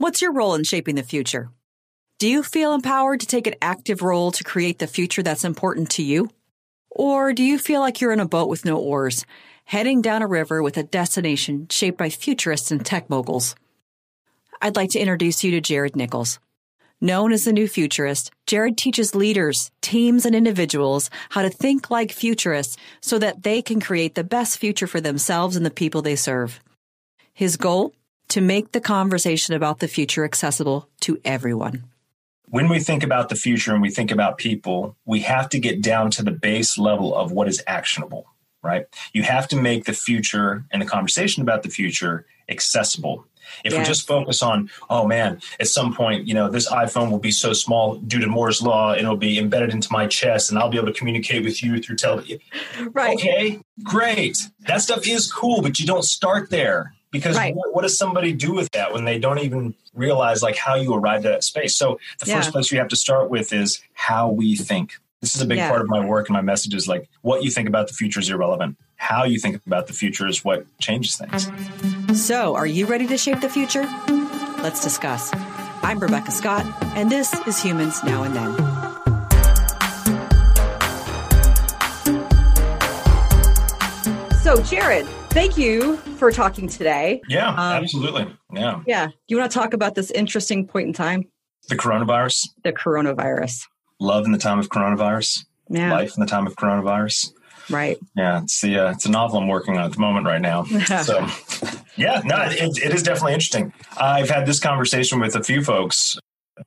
What's your role in shaping the future? Do you feel empowered to take an active role to create the future that's important to you? Or do you feel like you're in a boat with no oars, heading down a river with a destination shaped by futurists and tech moguls? I'd like to introduce you to Jared Nichols. Known as the new futurist, Jared teaches leaders, teams, and individuals how to think like futurists so that they can create the best future for themselves and the people they serve. His goal? To make the conversation about the future accessible to everyone. When we think about the future and we think about people, we have to get down to the base level of what is actionable, right? You have to make the future and the conversation about the future accessible if yes. we just focus on, oh man, at some point, you know, this iPhone will be so small due to Moore's law, and it'll be embedded into my chest, and I'll be able to communicate with you through television. Right. Okay, great. That stuff is cool, but you don't start there because right. what, what, does somebody do with that when they don't even realize like how you arrived at that space? So the yeah. first place we have to start with is how we think. This is a big yeah. part of my work and my message is like what you think about the future is irrelevant. How you think about the future is what changes things. So, are you ready to shape the future? Let's discuss. I'm Rebecca Scott, and this is Humans Now and Then. So, Jared, thank you for talking today. Yeah, um, absolutely. Yeah. Yeah. Do you want to talk about this interesting point in time? The coronavirus. The coronavirus love in the time of coronavirus, yeah. life in the time of coronavirus. Right. Yeah, it's the uh, it's a novel I'm working on at the moment right now. so, yeah, no, it, it is definitely interesting. I've had this conversation with a few folks.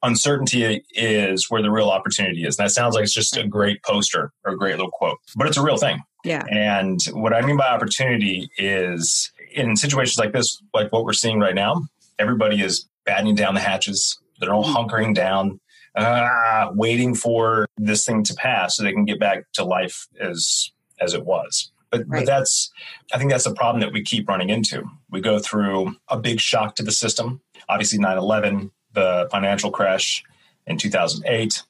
Uncertainty is where the real opportunity is. And that sounds like it's just a great poster or a great little quote, but it's a real thing. Yeah. And what I mean by opportunity is in situations like this, like what we're seeing right now, everybody is battening down the hatches. They're all mm-hmm. hunkering down uh, waiting for this thing to pass so they can get back to life as as it was. But, right. but that's I think that's the problem that we keep running into. We go through a big shock to the system. Obviously, 9/11, the financial crash in 2008,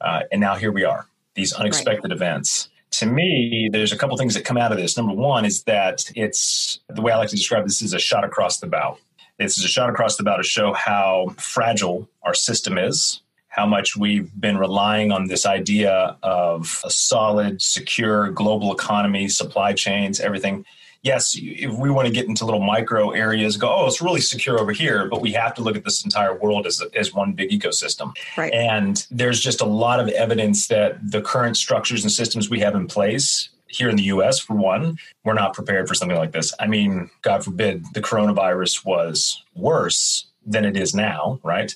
uh, and now here we are. These unexpected right. events to me, there's a couple things that come out of this. Number one is that it's the way I like to describe this is a shot across the bow. This is a shot across the bow to show how fragile our system is, how much we've been relying on this idea of a solid, secure global economy, supply chains, everything. Yes, if we want to get into little micro areas, go, oh, it's really secure over here, but we have to look at this entire world as, as one big ecosystem. Right. And there's just a lot of evidence that the current structures and systems we have in place here in the US, for one, we're not prepared for something like this. I mean, God forbid the coronavirus was worse than it is now, right?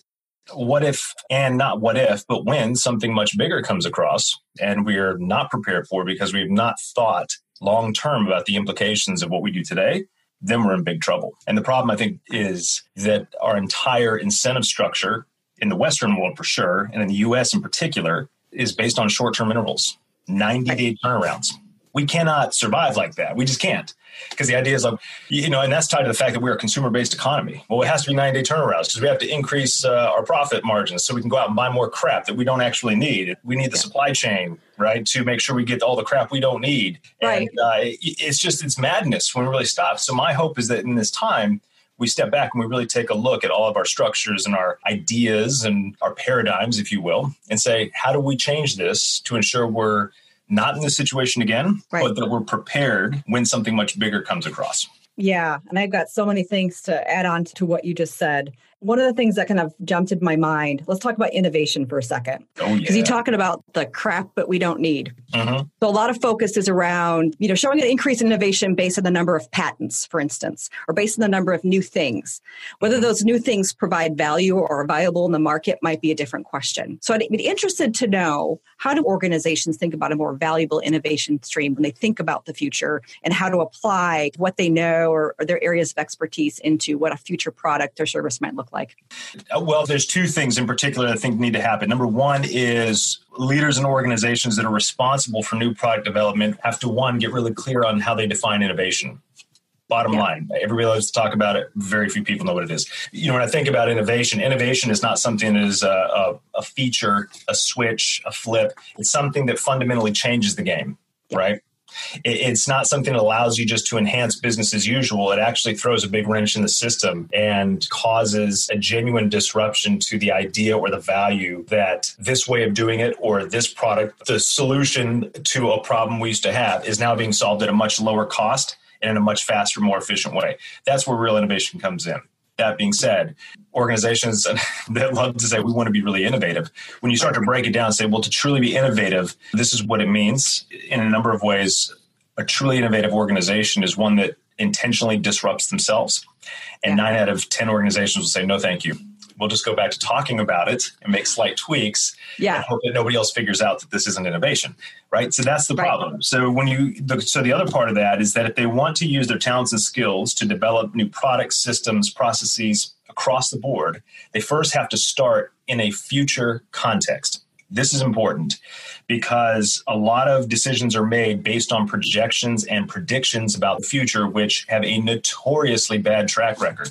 what if and not what if but when something much bigger comes across and we're not prepared for because we've not thought long term about the implications of what we do today then we're in big trouble and the problem i think is that our entire incentive structure in the western world for sure and in the us in particular is based on short term intervals 90 day turnarounds we cannot survive like that. We just can't. Because the idea is like, you know, and that's tied to the fact that we're a consumer based economy. Well, it has to be 90 day turnarounds because we have to increase uh, our profit margins so we can go out and buy more crap that we don't actually need. We need the supply chain, right, to make sure we get all the crap we don't need. Right. And uh, it's just, it's madness when we really stop. So my hope is that in this time, we step back and we really take a look at all of our structures and our ideas and our paradigms, if you will, and say, how do we change this to ensure we're not in this situation again, right. but that we're prepared when something much bigger comes across. Yeah. And I've got so many things to add on to what you just said one of the things that kind of jumped in my mind let's talk about innovation for a second because oh, yeah. you're talking about the crap but we don't need mm-hmm. so a lot of focus is around you know showing an increase in innovation based on the number of patents for instance or based on the number of new things whether mm-hmm. those new things provide value or are viable in the market might be a different question so i'd be interested to know how do organizations think about a more valuable innovation stream when they think about the future and how to apply what they know or, or their areas of expertise into what a future product or service might look like? Uh, well, there's two things in particular that I think need to happen. Number one is leaders and organizations that are responsible for new product development have to one get really clear on how they define innovation. Bottom yeah. line, everybody loves to talk about it. Very few people know what it is. You know, when I think about innovation, innovation is not something that is a, a, a feature, a switch, a flip. It's something that fundamentally changes the game, yeah. right? It's not something that allows you just to enhance business as usual. It actually throws a big wrench in the system and causes a genuine disruption to the idea or the value that this way of doing it or this product, the solution to a problem we used to have, is now being solved at a much lower cost and in a much faster, more efficient way. That's where real innovation comes in. That being said, organizations that love to say we want to be really innovative, when you start to break it down and say, well, to truly be innovative, this is what it means in a number of ways. A truly innovative organization is one that intentionally disrupts themselves. And nine out of 10 organizations will say, no, thank you. We'll just go back to talking about it and make slight tweaks. Yeah. hope that nobody else figures out that this isn't innovation. Right. So that's the right. problem. So when you, the, so the other part of that is that if they want to use their talents and skills to develop new products, systems, processes across the board, they first have to start in a future context. This is important because a lot of decisions are made based on projections and predictions about the future, which have a notoriously bad track record.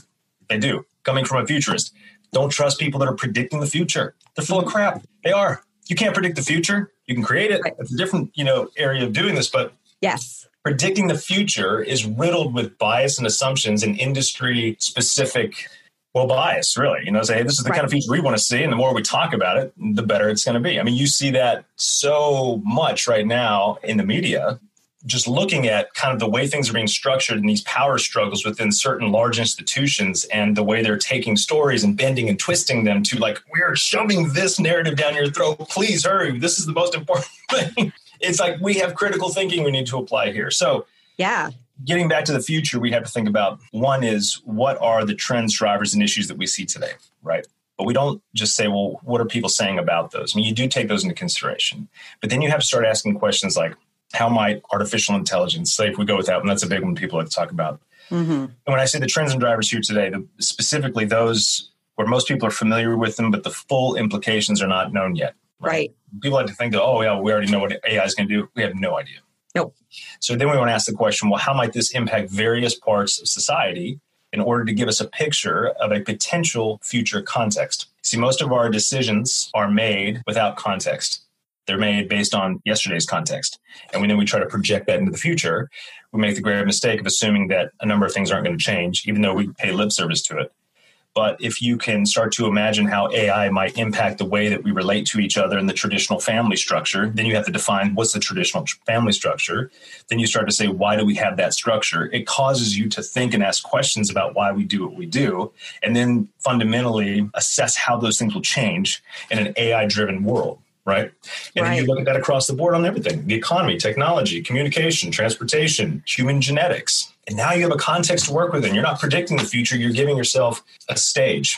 They do, coming from a futurist. Don't trust people that are predicting the future. They're full of mm-hmm. crap. They are. You can't predict the future. You can create it. It's a different, you know, area of doing this, but yes. Predicting the future is riddled with bias and assumptions and industry specific well bias really you know say hey, this is the right. kind of future we want to see and the more we talk about it the better it's going to be i mean you see that so much right now in the media just looking at kind of the way things are being structured and these power struggles within certain large institutions and the way they're taking stories and bending and twisting them to like we're shoving this narrative down your throat. Please hurry. This is the most important thing. It's like we have critical thinking we need to apply here. So yeah. getting back to the future we have to think about one is what are the trends drivers and issues that we see today right? But we don't just say well what are people saying about those? I mean you do take those into consideration. But then you have to start asking questions like how might artificial intelligence, say if we go with that one, that's a big one people like to talk about. Mm-hmm. And when I say the trends and drivers here today, the, specifically those where most people are familiar with them, but the full implications are not known yet. Right. right. People like to think that, oh, yeah, we already know what AI is going to do. We have no idea. Nope. So then we want to ask the question well, how might this impact various parts of society in order to give us a picture of a potential future context? See, most of our decisions are made without context. They're made based on yesterday's context. And we then we try to project that into the future. We make the grave mistake of assuming that a number of things aren't going to change, even though we pay lip service to it. But if you can start to imagine how AI might impact the way that we relate to each other in the traditional family structure, then you have to define what's the traditional family structure. Then you start to say, why do we have that structure? It causes you to think and ask questions about why we do what we do, and then fundamentally assess how those things will change in an AI driven world right? And right. you look at that across the board on everything the economy, technology, communication, transportation, human genetics. And now you have a context to work with, and you're not predicting the future, you're giving yourself a stage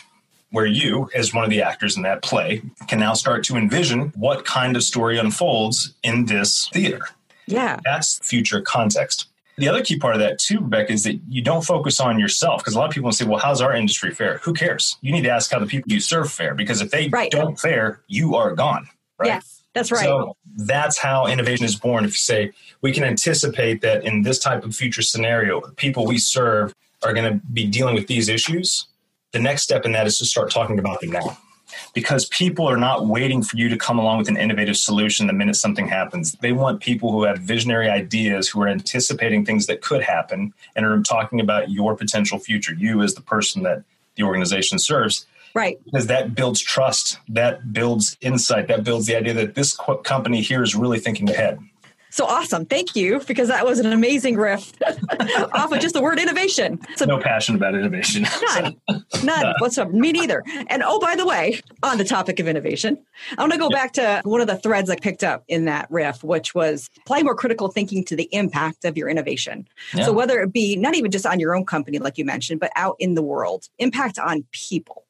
where you, as one of the actors in that play, can now start to envision what kind of story unfolds in this theater. Yeah. That's future context. The other key part of that too, Rebecca, is that you don't focus on yourself because a lot of people say, "Well, how's our industry fare?" Who cares? You need to ask how the people you serve fare because if they right. don't fare, you are gone right? Yes, that's right. So that's how innovation is born. If you say we can anticipate that in this type of future scenario, the people we serve are going to be dealing with these issues, the next step in that is to start talking about them now. Because people are not waiting for you to come along with an innovative solution the minute something happens. They want people who have visionary ideas, who are anticipating things that could happen, and are talking about your potential future, you as the person that the organization serves Right. Because that builds trust, that builds insight, that builds the idea that this company here is really thinking ahead. So awesome. Thank you, because that was an amazing riff off of just the word innovation. So, no passion about innovation. none. None whatsoever. Me neither. And oh, by the way, on the topic of innovation, I want to go back to one of the threads I picked up in that riff, which was apply more critical thinking to the impact of your innovation. Yeah. So whether it be not even just on your own company, like you mentioned, but out in the world, impact on people.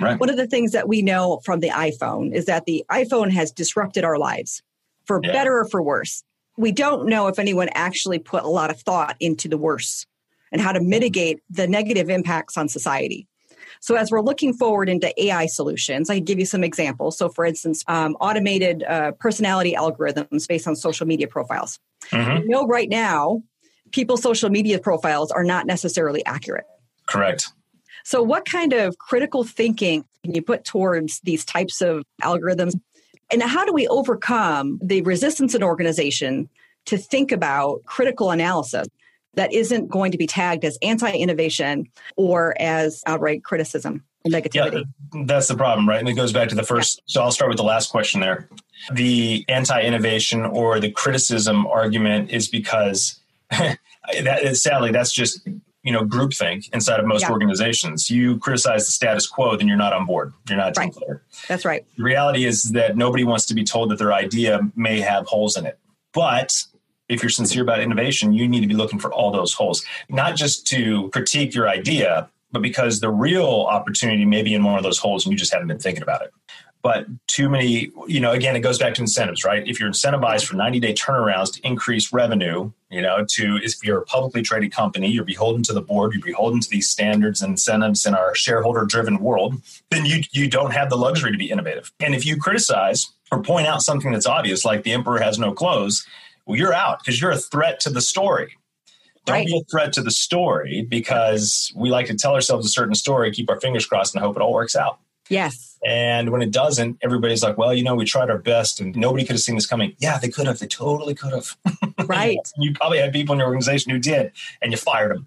Right. One of the things that we know from the iPhone is that the iPhone has disrupted our lives for yeah. better or for worse. We don't know if anyone actually put a lot of thought into the worse and how to mitigate the negative impacts on society. So, as we're looking forward into AI solutions, I can give you some examples. So, for instance, um, automated uh, personality algorithms based on social media profiles. Mm-hmm. We know right now people's social media profiles are not necessarily accurate. Correct. So, what kind of critical thinking can you put towards these types of algorithms? And how do we overcome the resistance in organization to think about critical analysis that isn't going to be tagged as anti innovation or as outright criticism and negativity. Yeah, that's the problem, right? And it goes back to the first. So I'll start with the last question there. The anti innovation or the criticism argument is because that is, sadly, that's just you know groupthink inside of most yeah. organizations. You criticize the status quo, then you're not on board. You're not a team right. player. That's right. The reality is that nobody wants to be told that their idea may have holes in it. But if you're sincere about innovation, you need to be looking for all those holes, not just to critique your idea, but because the real opportunity may be in one of those holes and you just haven't been thinking about it. But too many, you know, again, it goes back to incentives, right? If you're incentivized for 90 day turnarounds to increase revenue, you know, to if you're a publicly traded company, you're beholden to the board, you're beholden to these standards and incentives in our shareholder driven world, then you, you don't have the luxury to be innovative. And if you criticize or point out something that's obvious, like the emperor has no clothes, well, you're out because you're a threat to the story. Don't right. be a threat to the story because we like to tell ourselves a certain story, keep our fingers crossed, and hope it all works out. Yes. And when it doesn't, everybody's like, well, you know, we tried our best and nobody could have seen this coming. Yeah, they could have. They totally could have. Right. you probably had people in your organization who did, and you fired them.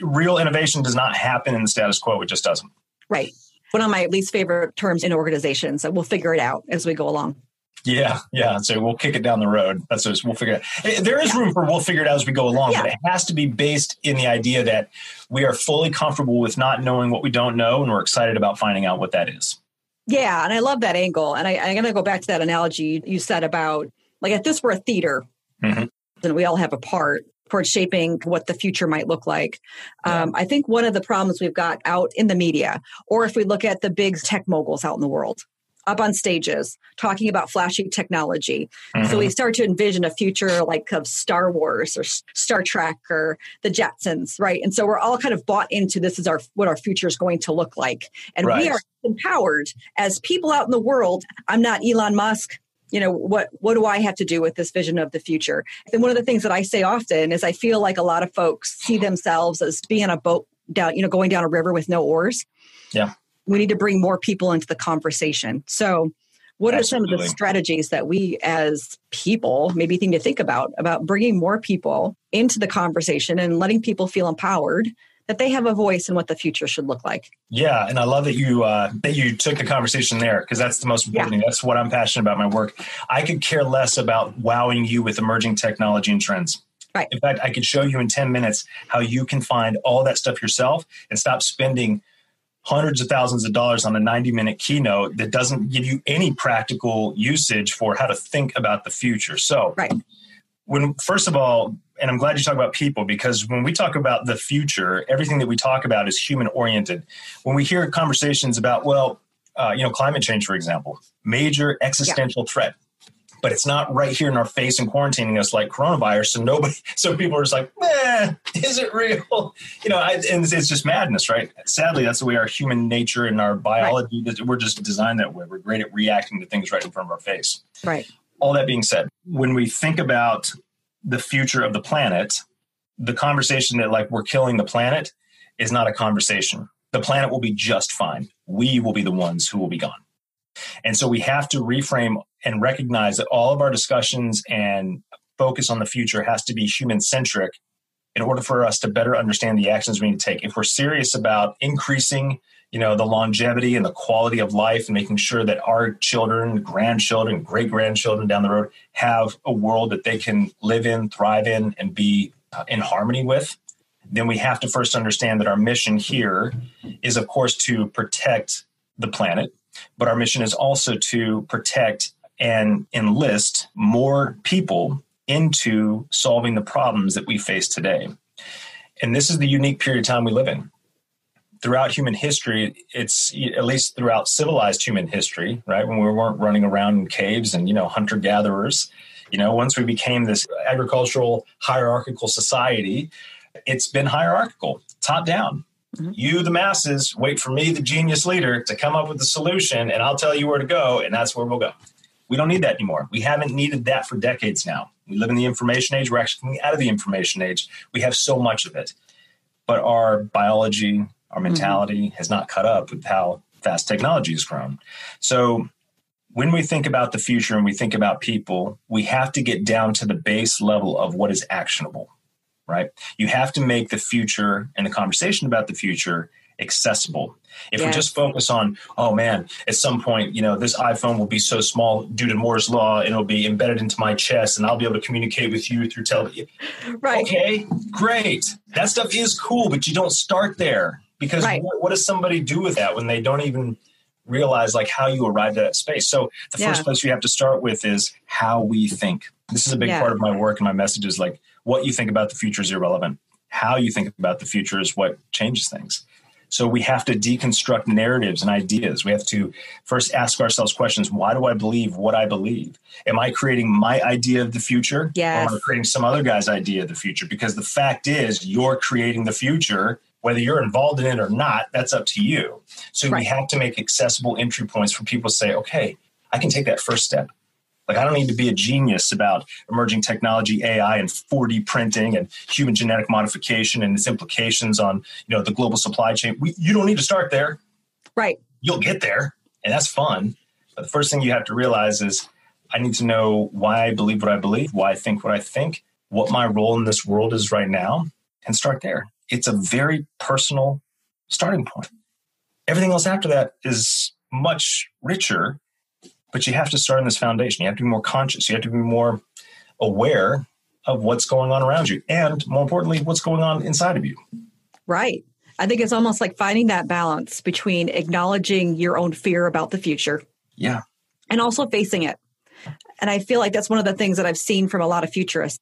Real innovation does not happen in the status quo. It just doesn't. Right. One of my least favorite terms in organizations. So we'll figure it out as we go along. Yeah, yeah. So we'll kick it down the road. That's what we'll figure out. Eh, there is room for we'll figure it out as we go along, yeah. but it has to be based in the idea that we are fully comfortable with not knowing what we don't know and we're excited about finding out what that is. Yeah, and I love that angle. And I, am going to go back to that analogy you said about like if this were a theater, mm-hmm. then we all have a part towards shaping what the future might look like. Yeah. Um, I think one of the problems we've got out in the media, or if we look at the big tech moguls out in the world, up on stages talking about flashy technology. Mm-hmm. So we mm-hmm. start to envision a future like of Star Wars or Star Trek or the Jetsons, right? And so we're all kind of bought into this is our what our future is going to look like. And right. we are empowered as people out in the world. I'm not Elon Musk. You know what? What do I have to do with this vision of the future? And one of the things that I say often is I feel like a lot of folks see themselves as being a boat down, you know, going down a river with no oars. Yeah we need to bring more people into the conversation. So, what Absolutely. are some of the strategies that we as people maybe think to think about about bringing more people into the conversation and letting people feel empowered that they have a voice in what the future should look like. Yeah, and I love that you uh, that you took the conversation there because that's the most important yeah. thing. That's what I'm passionate about my work. I could care less about wowing you with emerging technology and trends. Right. In fact, I could show you in 10 minutes how you can find all that stuff yourself and stop spending hundreds of thousands of dollars on a 90 minute keynote that doesn't give you any practical usage for how to think about the future. So, right. when first of all, and I'm glad you talk about people because when we talk about the future, everything that we talk about is human oriented. When we hear conversations about, well, uh, you know, climate change, for example, major existential yeah. threat but it's not right here in our face and quarantining us like coronavirus. So nobody, so people are just like, eh, is it real? You know, I, and it's just madness, right? Sadly, that's the way our human nature and our biology, right. we're just designed that way. We're great at reacting to things right in front of our face. Right. All that being said, when we think about the future of the planet, the conversation that like we're killing the planet is not a conversation. The planet will be just fine. We will be the ones who will be gone. And so we have to reframe and recognize that all of our discussions and focus on the future has to be human centric in order for us to better understand the actions we need to take. If we're serious about increasing, you know, the longevity and the quality of life and making sure that our children, grandchildren, great grandchildren down the road have a world that they can live in, thrive in, and be uh, in harmony with, then we have to first understand that our mission here is, of course, to protect the planet, but our mission is also to protect and enlist more people into solving the problems that we face today. And this is the unique period of time we live in. Throughout human history, it's at least throughout civilized human history, right? When we weren't running around in caves and, you know, hunter gatherers, you know, once we became this agricultural hierarchical society, it's been hierarchical, top down. Mm-hmm. You, the masses, wait for me, the genius leader, to come up with the solution, and I'll tell you where to go, and that's where we'll go. We don't need that anymore. We haven't needed that for decades now. We live in the information age. We're actually coming out of the information age. We have so much of it. But our biology, our mm-hmm. mentality mm-hmm. has not caught up with how fast technology has grown. So when we think about the future and we think about people, we have to get down to the base level of what is actionable, right? You have to make the future and the conversation about the future accessible. If yes. we just focus on, oh man, at some point, you know, this iPhone will be so small due to Moore's law, and it'll be embedded into my chest, and I'll be able to communicate with you through television. Right. Okay, great. That stuff is cool, but you don't start there because right. what, what, does somebody do with that when they don't even realize like how you arrived at that space? So the yeah. first place you have to start with is how we think. This is a big yeah. part of my work and my message is like what you think about the future is irrelevant. How you think about the future is what changes things. So we have to deconstruct narratives and ideas. We have to first ask ourselves questions why do I believe what I believe? Am I creating my idea of the future? Yes. Or am I creating some other guy's idea of the future? Because the fact is, you're creating the future. Whether you're involved in it or not, that's up to you. So right. we have to make accessible entry points for people to say, okay, I can take that first step. Like I don't need to be a genius about emerging technology, AI, and 4D printing and human genetic modification and its implications on you know the global supply chain. We, you don't need to start there. Right. You'll get there, and that's fun. But the first thing you have to realize is I need to know why I believe what I believe, why I think what I think, what my role in this world is right now, and start there. It's a very personal starting point. Everything else after that is much richer but you have to start in this foundation. You have to be more conscious. You have to be more aware of what's going on around you and more importantly what's going on inside of you. Right. I think it's almost like finding that balance between acknowledging your own fear about the future yeah. and also facing it. And i feel like that's one of the things that i've seen from a lot of futurists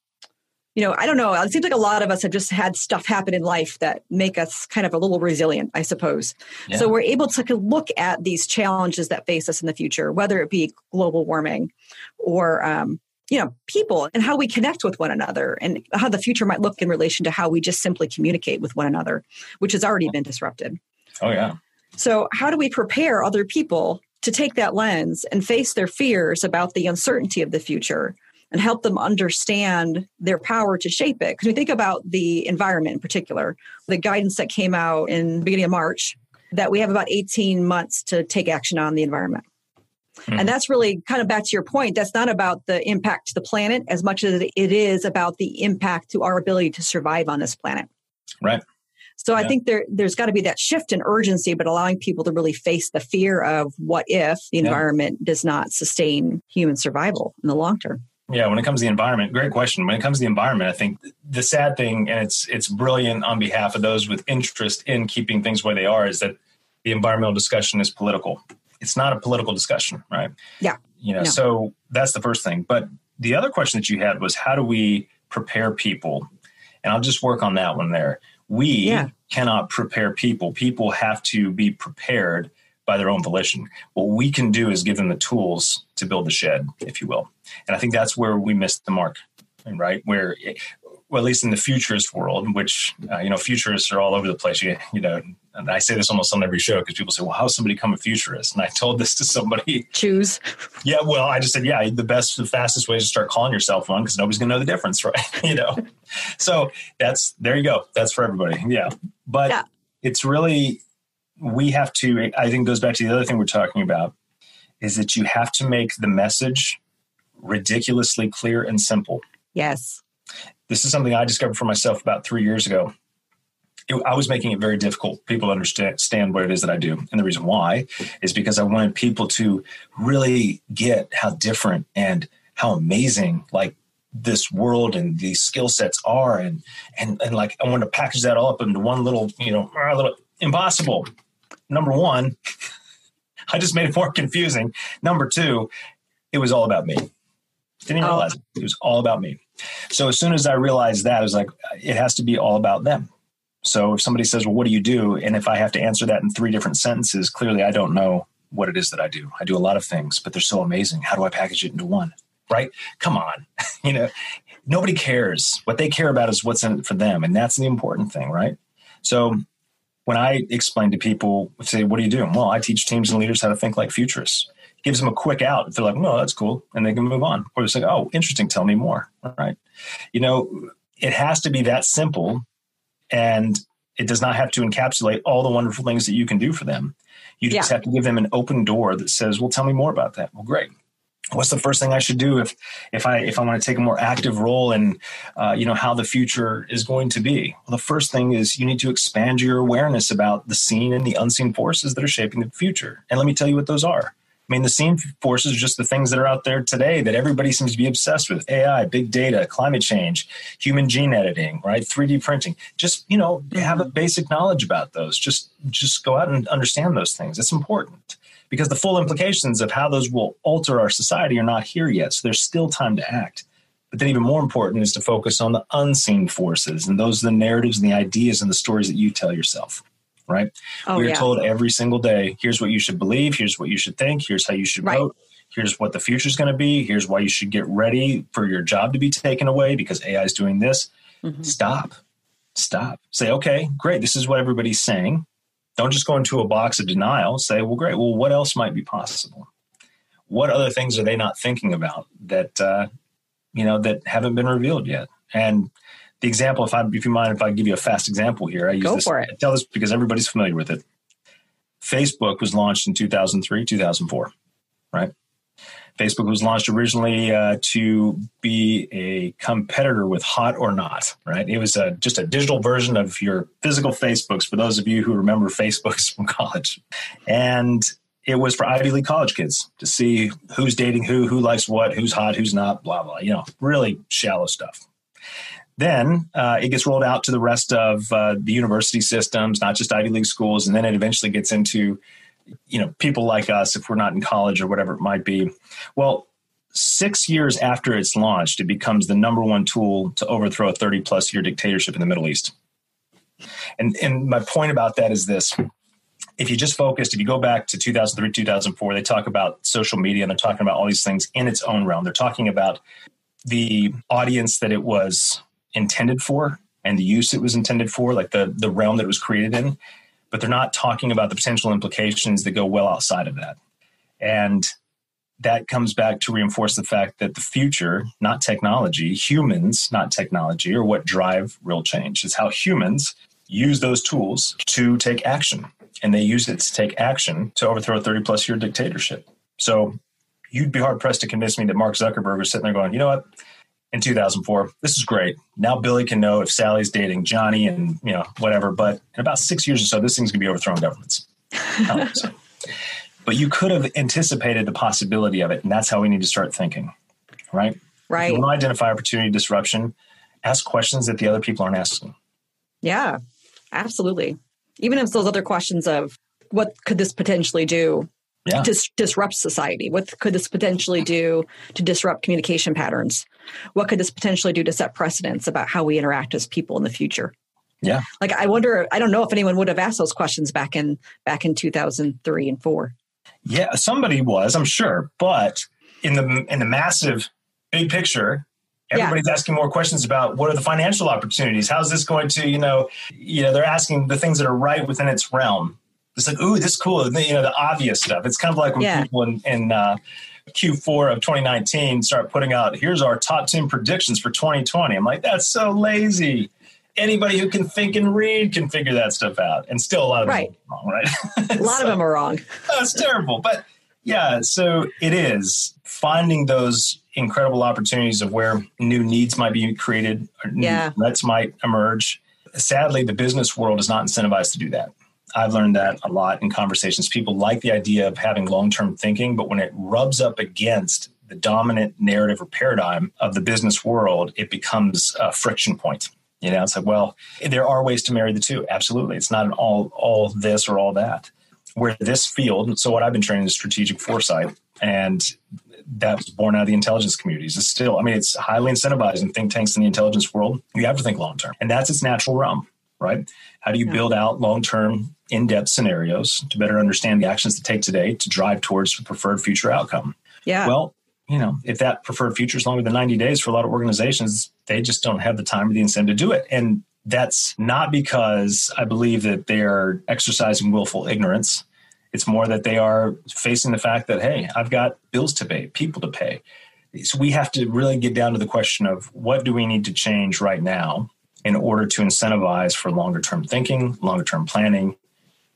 you know, I don't know. It seems like a lot of us have just had stuff happen in life that make us kind of a little resilient, I suppose. Yeah. So we're able to look at these challenges that face us in the future, whether it be global warming or, um, you know, people and how we connect with one another and how the future might look in relation to how we just simply communicate with one another, which has already been disrupted. Oh, yeah. So, how do we prepare other people to take that lens and face their fears about the uncertainty of the future and help them understand their power to shape it. Because we think about the environment in particular, the guidance that came out in the beginning of March, that we have about 18 months to take action on the environment. Mm-hmm. And that's really kind of back to your point. That's not about the impact to the planet as much as it is about the impact to our ability to survive on this planet. Right. So yeah. I think there there's got to be that shift in urgency, but allowing people to really face the fear of what if the environment yeah. does not sustain human survival in the long term. Yeah, when it comes to the environment, great question. When it comes to the environment, I think the sad thing, and it's it's brilliant on behalf of those with interest in keeping things where they are, is that the environmental discussion is political. It's not a political discussion, right? Yeah. You know, no. so that's the first thing. But the other question that you had was how do we prepare people? And I'll just work on that one there. We yeah. cannot prepare people. People have to be prepared by their own volition. What we can do is give them the tools to build the shed, if you will. And I think that's where we missed the mark, right? Where, well, at least in the futurist world, which uh, you know, futurists are all over the place. You, you know, and I say this almost on every show because people say, "Well, how's somebody become a futurist?" And I told this to somebody. Choose. Yeah, well, I just said, yeah, the best, the fastest way is to start calling yourself one because nobody's gonna know the difference, right? you know, so that's there you go. That's for everybody. Yeah, but yeah. it's really we have to, I think goes back to the other thing we're talking about, is that you have to make the message ridiculously clear and simple. Yes. This is something I discovered for myself about three years ago. It, I was making it very difficult for people to understand what it is that I do. And the reason why is because I wanted people to really get how different and how amazing like this world and these skill sets are and and and like I wanted to package that all up into one little, you know, a little impossible number one, I just made it more confusing. Number two, it was all about me. Didn't even oh. realize it. it was all about me. So as soon as I realized that, I was like, it has to be all about them. So if somebody says, well, what do you do? And if I have to answer that in three different sentences, clearly I don't know what it is that I do. I do a lot of things, but they're so amazing. How do I package it into one? Right? Come on. you know, nobody cares. What they care about is what's in it for them. And that's the important thing, right? So when I explain to people, say, what are you doing? Well, I teach teams and leaders how to think like futurists. Gives them a quick out. If they're like, no, that's cool. And they can move on. Or they say, oh, interesting. Tell me more. All right. You know, it has to be that simple. And it does not have to encapsulate all the wonderful things that you can do for them. You just Yeah. have to give them an open door that says, "Well, tell me more about that." Well, great. What's the first thing I should do if if I if I want to take a more active role in uh, you know how the future is going to be? Well, the first thing is you need to expand your awareness about the seen and the unseen forces that are shaping the future. And let me tell you what those are. I mean, the seen forces are just the things that are out there today that everybody seems to be obsessed with AI, big data, climate change, human gene editing, right? 3D printing. Just, you know, have a basic knowledge about those. Just just go out and understand those things. It's important because the full implications of how those will alter our society are not here yet. So there's still time to act. But then even more important is to focus on the unseen forces, and those are the narratives and the ideas and the stories that you tell yourself. Right? Oh, We're yeah. told every single day, here's what you should believe, here's what you should think, here's how you should Right. vote, here's what the future is going to be, here's why you should get ready for your job to be taken away because AI is doing this. Mhm. Stop. Stop. Say, okay, great, this is what everybody's saying. Don't just go into a box of denial. Say, well, great, well, what else might be possible? What other things are they not thinking about that uh, you know that haven't been revealed yet? And the example, if I, if you mind, if I give you a fast example here, I use Go this. for it. I tell this because everybody's familiar with it. Facebook was launched in 2003, 2004, right? Facebook was launched originally uh, to be a competitor with Hot or Not, right? It was a, just a digital version of your physical Facebooks for those of you who remember Facebooks from college. And it was for Ivy League college kids to see who's dating who, who likes what, who's hot, who's not, blah, blah, you know, really shallow stuff. Then uh, it gets rolled out to the rest of uh, the university systems, not just Ivy League schools, and then it eventually gets into, you know, people like us if we're not in college or whatever it might be. Well, six years after it's launched, it becomes the number one tool to overthrow a 30 plus year dictatorship in the Middle East. And and my point about that is this: if you just focused, if you go back to 2003, 2004, they talk about social media and they're talking about all these things in its own realm. They're talking about the audience that it was intended for and the use it was intended for, like the the realm that it was created in. But they're not talking about the potential implications that go well outside of that. And that comes back to reinforce the fact that the future, not technology, humans, not technology, are what drive real change. It's how humans use those tools to take action. And they use it to take action to overthrow a 30 plus year dictatorship. So you'd be hard pressed to convince me that Mark Zuckerberg was sitting there going, you know what? In 2004, this is great. Now Billy can know if Sally's dating Johnny and, you know, whatever. But in about six years or so, this thing's going to be overthrowing governments. I don't think so. But you could have anticipated the possibility of it. And that's how we need to start thinking, right? If Right. you want to identify opportunity disruption, ask questions that the other people aren't asking. Yeah, absolutely. Even if those other questions of what could this potentially do Yeah. dis- disrupt society? What could this potentially do to disrupt communication patterns? What could this potentially do to set precedents about how we interact as people in the future? Yeah. Like I wonder, I don't know if anyone would have asked those questions back in back in 2003 and 4. Yeah, somebody was, I'm sure, but in the in the massive big picture, Yeah. everybody's asking more questions about what are the financial opportunities? How's this going to, you know, you know, they're asking the things that are right within its realm. It's like, ooh, this is cool. And then, You know, the obvious stuff. It's kind of like when Yeah. people in, in uh, Q4 of 2019 start putting out, here's our top 10 predictions for 2020. I'm like, that's so lazy. Anybody who can think and read can figure that stuff out. And still a lot of Right. them are wrong, right? A lot of them are wrong. That's terrible. But yeah, so it is finding those incredible opportunities of where new needs might be created, or new Yeah. threats might emerge. Sadly, the business world is not incentivized to do that. I've learned that a lot in conversations. People like the idea of having long term thinking, but when it rubs up against the dominant narrative or paradigm of the business world, it becomes a friction point. You know, it's like, well, there are ways to marry the two. Absolutely. It's not an all all this or all that where this field, so what I've been training is strategic foresight, and that was born out of the intelligence communities. It's still, I mean, it's highly incentivized in think tanks in the intelligence world. You have to think long term, and that's its natural realm, right? How do you build out long term, in depth scenarios to better understand the actions to take today to drive towards a preferred future outcome? Yeah. Well, you know, if that preferred future is longer than 90 days for a lot of organizations, they just don't have the time or the incentive to do it. And that's not because I believe that they're exercising willful ignorance. It's more that they are facing the fact that, hey, I've got bills to pay, people to pay. So we have to really get down to the question of what do we need to change right now in order to incentivize for longer term thinking, longer term planning,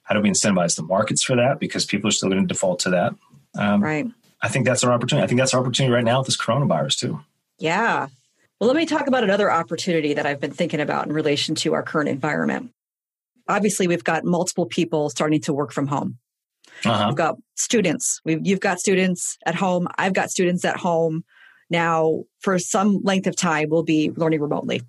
How do we incentivize the markets for that? Because people are still going to default to that. Um, right. I think that's our opportunity. I think that's our opportunity right now with this coronavirus too. Yeah. Well, let me talk about another opportunity that I've been thinking about in relation to our current environment. Obviously, we've got multiple people starting to work from home. Uh-huh. We've got students. We've, you've got students at home. I've got students at home. Now, for some length of time, we'll be learning remotely.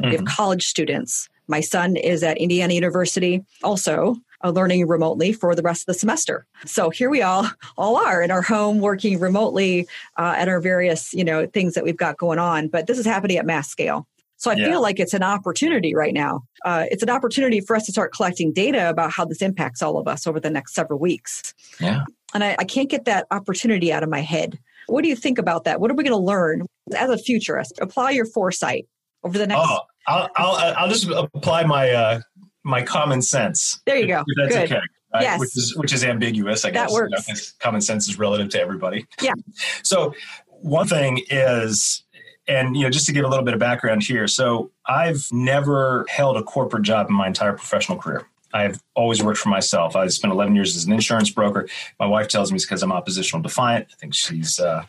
Mm-hmm. We have mm-hmm. college students. My son is at Indiana University, also uh, learning remotely for the rest of the semester. So here we all all are in our home working remotely uh, at our various you know things that we've got going on. But this is happening at mass scale. So I yeah. feel like it's an opportunity right now. Uh, it's an opportunity for us to start collecting data about how this impacts all of us over the next several weeks. Yeah. And I, I can't get that opportunity out of my head. What do you think about that? What are we going to learn as a futurist? Apply your foresight over the next. Oh, I'll I'll, I'll just apply my uh, my common sense. There you go. That's Good. okay. Right? Yes. Which is which is ambiguous, I guess. That works. You know, common sense is relative to everybody. Yeah. So one thing is and you know just to give a little bit of background here so i've never held a corporate job in my entire professional career i've always worked for myself i spent 11 years as an insurance broker my wife tells me it's because i'm oppositional defiant i think she's uh,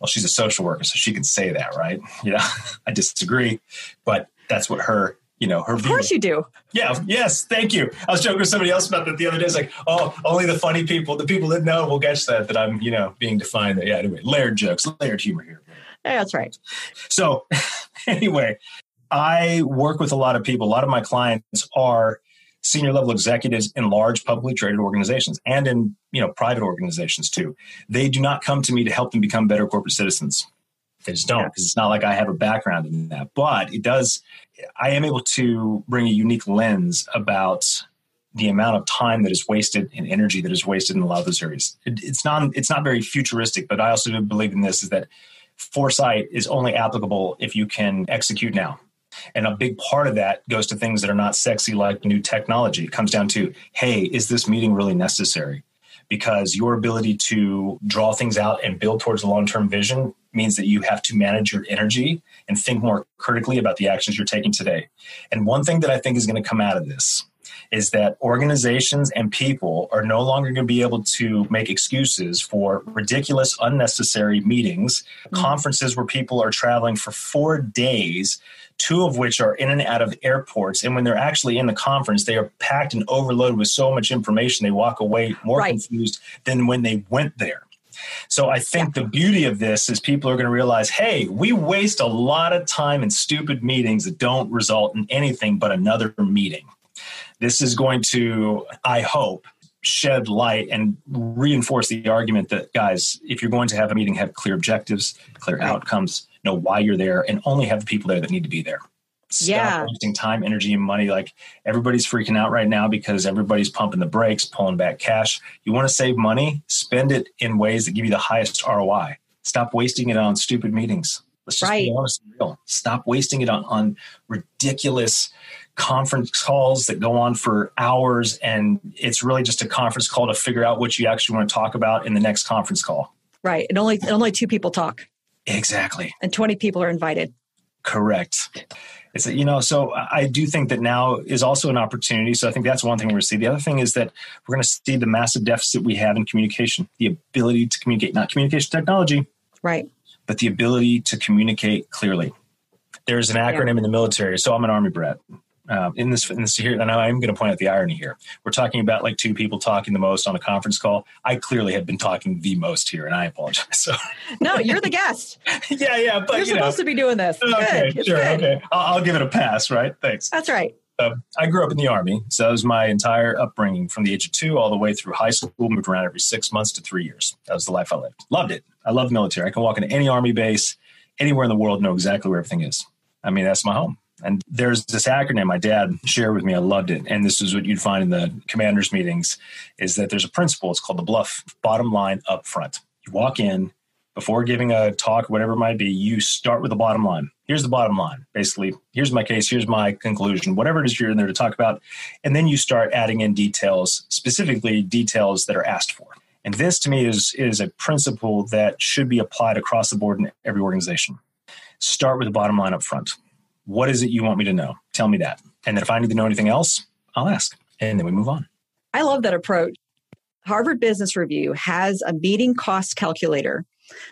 well she's a social worker so she can say that right yeah i disagree but that's what her you know her of course view. you do yeah yes thank you i was joking with somebody else about that the other day it's like oh only the funny people the people that know will catch that that i'm you know being defined yeah anyway layered jokes layered humor here yeah, that's right. So, anyway, I work with a lot of people. A lot of my clients are senior level executives in large publicly traded organizations and in you know private organizations too. They do not come to me to help them become better corporate citizens. They just don't because it's not like I have a background in that. But it does. I am able to bring a unique lens about the amount of time that is wasted and energy that is wasted in a lot of those areas. It, it's not. It's not very futuristic, but I also do believe in this: is that foresight is only applicable if you can execute now. And a big part of that goes to things that are not sexy like new technology. It comes down to, hey, is this meeting really necessary? Because your ability to draw things out and build towards a long term vision means that you have to manage your energy and think more critically about the actions you're taking today. And one thing that I think is going to come out of this is that organizations and people are no longer going to be able to make excuses for ridiculous, unnecessary meetings, mm-hmm. conferences where people are traveling for four days, two of which are in and out of airports. And when they're actually in the conference, they are packed and overloaded with so much information, they walk away more right. confused than when they went there. So I think the beauty of this is people are going to realize, hey, we waste a lot of time in stupid meetings that don't result in anything but another meeting. This is going to, I hope, shed light and reinforce the argument that guys, if you're going to have a meeting, have clear objectives, clear right. outcomes, know why you're there, and only have the people there that need to be there. Stop yeah. wasting time, energy, and money. Like everybody's freaking out right now because everybody's pumping the brakes, pulling back cash. You want to save money? Spend it in ways that give you the highest ROI. Stop wasting it on stupid meetings. Let's just right. be honest and real. Stop wasting it on, on ridiculous conference calls that go on for hours and it's really just a conference call to figure out what you actually want to talk about in the next conference call right and only and only two people talk exactly. And 20 people are invited. Correct. It's you know so i do think that now is also an opportunity. So i think that's one thing we're going to see. The other thing is that we're going to see the massive deficit we have in communication the ability to communicate not communication technology right. but the ability to communicate clearly. There's an acronym yeah. in the military so i'm an army brat um, in this in this here, and I'm going to point out the irony here. We're talking about like two people talking the most on a conference call. I clearly have been talking the most here, and I apologize. So no, you're the guest. yeah, yeah, but you're you supposed know. to be doing this. Okay, good. sure, okay. I'll, I'll, give it a pass. Right, thanks. That's right. Uh, I grew up in the army, so that was my entire upbringing from the age of two all the way through high school. Moved around every six months to three years. That was the life I lived. Loved it. I love the military. I can walk into any army base, anywhere in the world, know exactly where everything is. I mean, that's my home. And there's this acronym my dad shared with me. I loved it. And this is what you'd find in the commanders meetings is that there's a principle. It's called the BLUF bottom line up front. You walk in before giving a talk, whatever it might be, you start with the bottom line. Here's the bottom line. Basically, here's my case, here's my conclusion, whatever it is you're in there to talk about. And then you start adding in details, specifically details that are asked for. And this to me is, is a principle that should be applied across the board in every organization. Start with the bottom line up front. What is it you want me to know? Tell me that. And then if I need to know anything else, I'll ask. And then we move on. I love that approach. Harvard Business Review has a meeting cost calculator.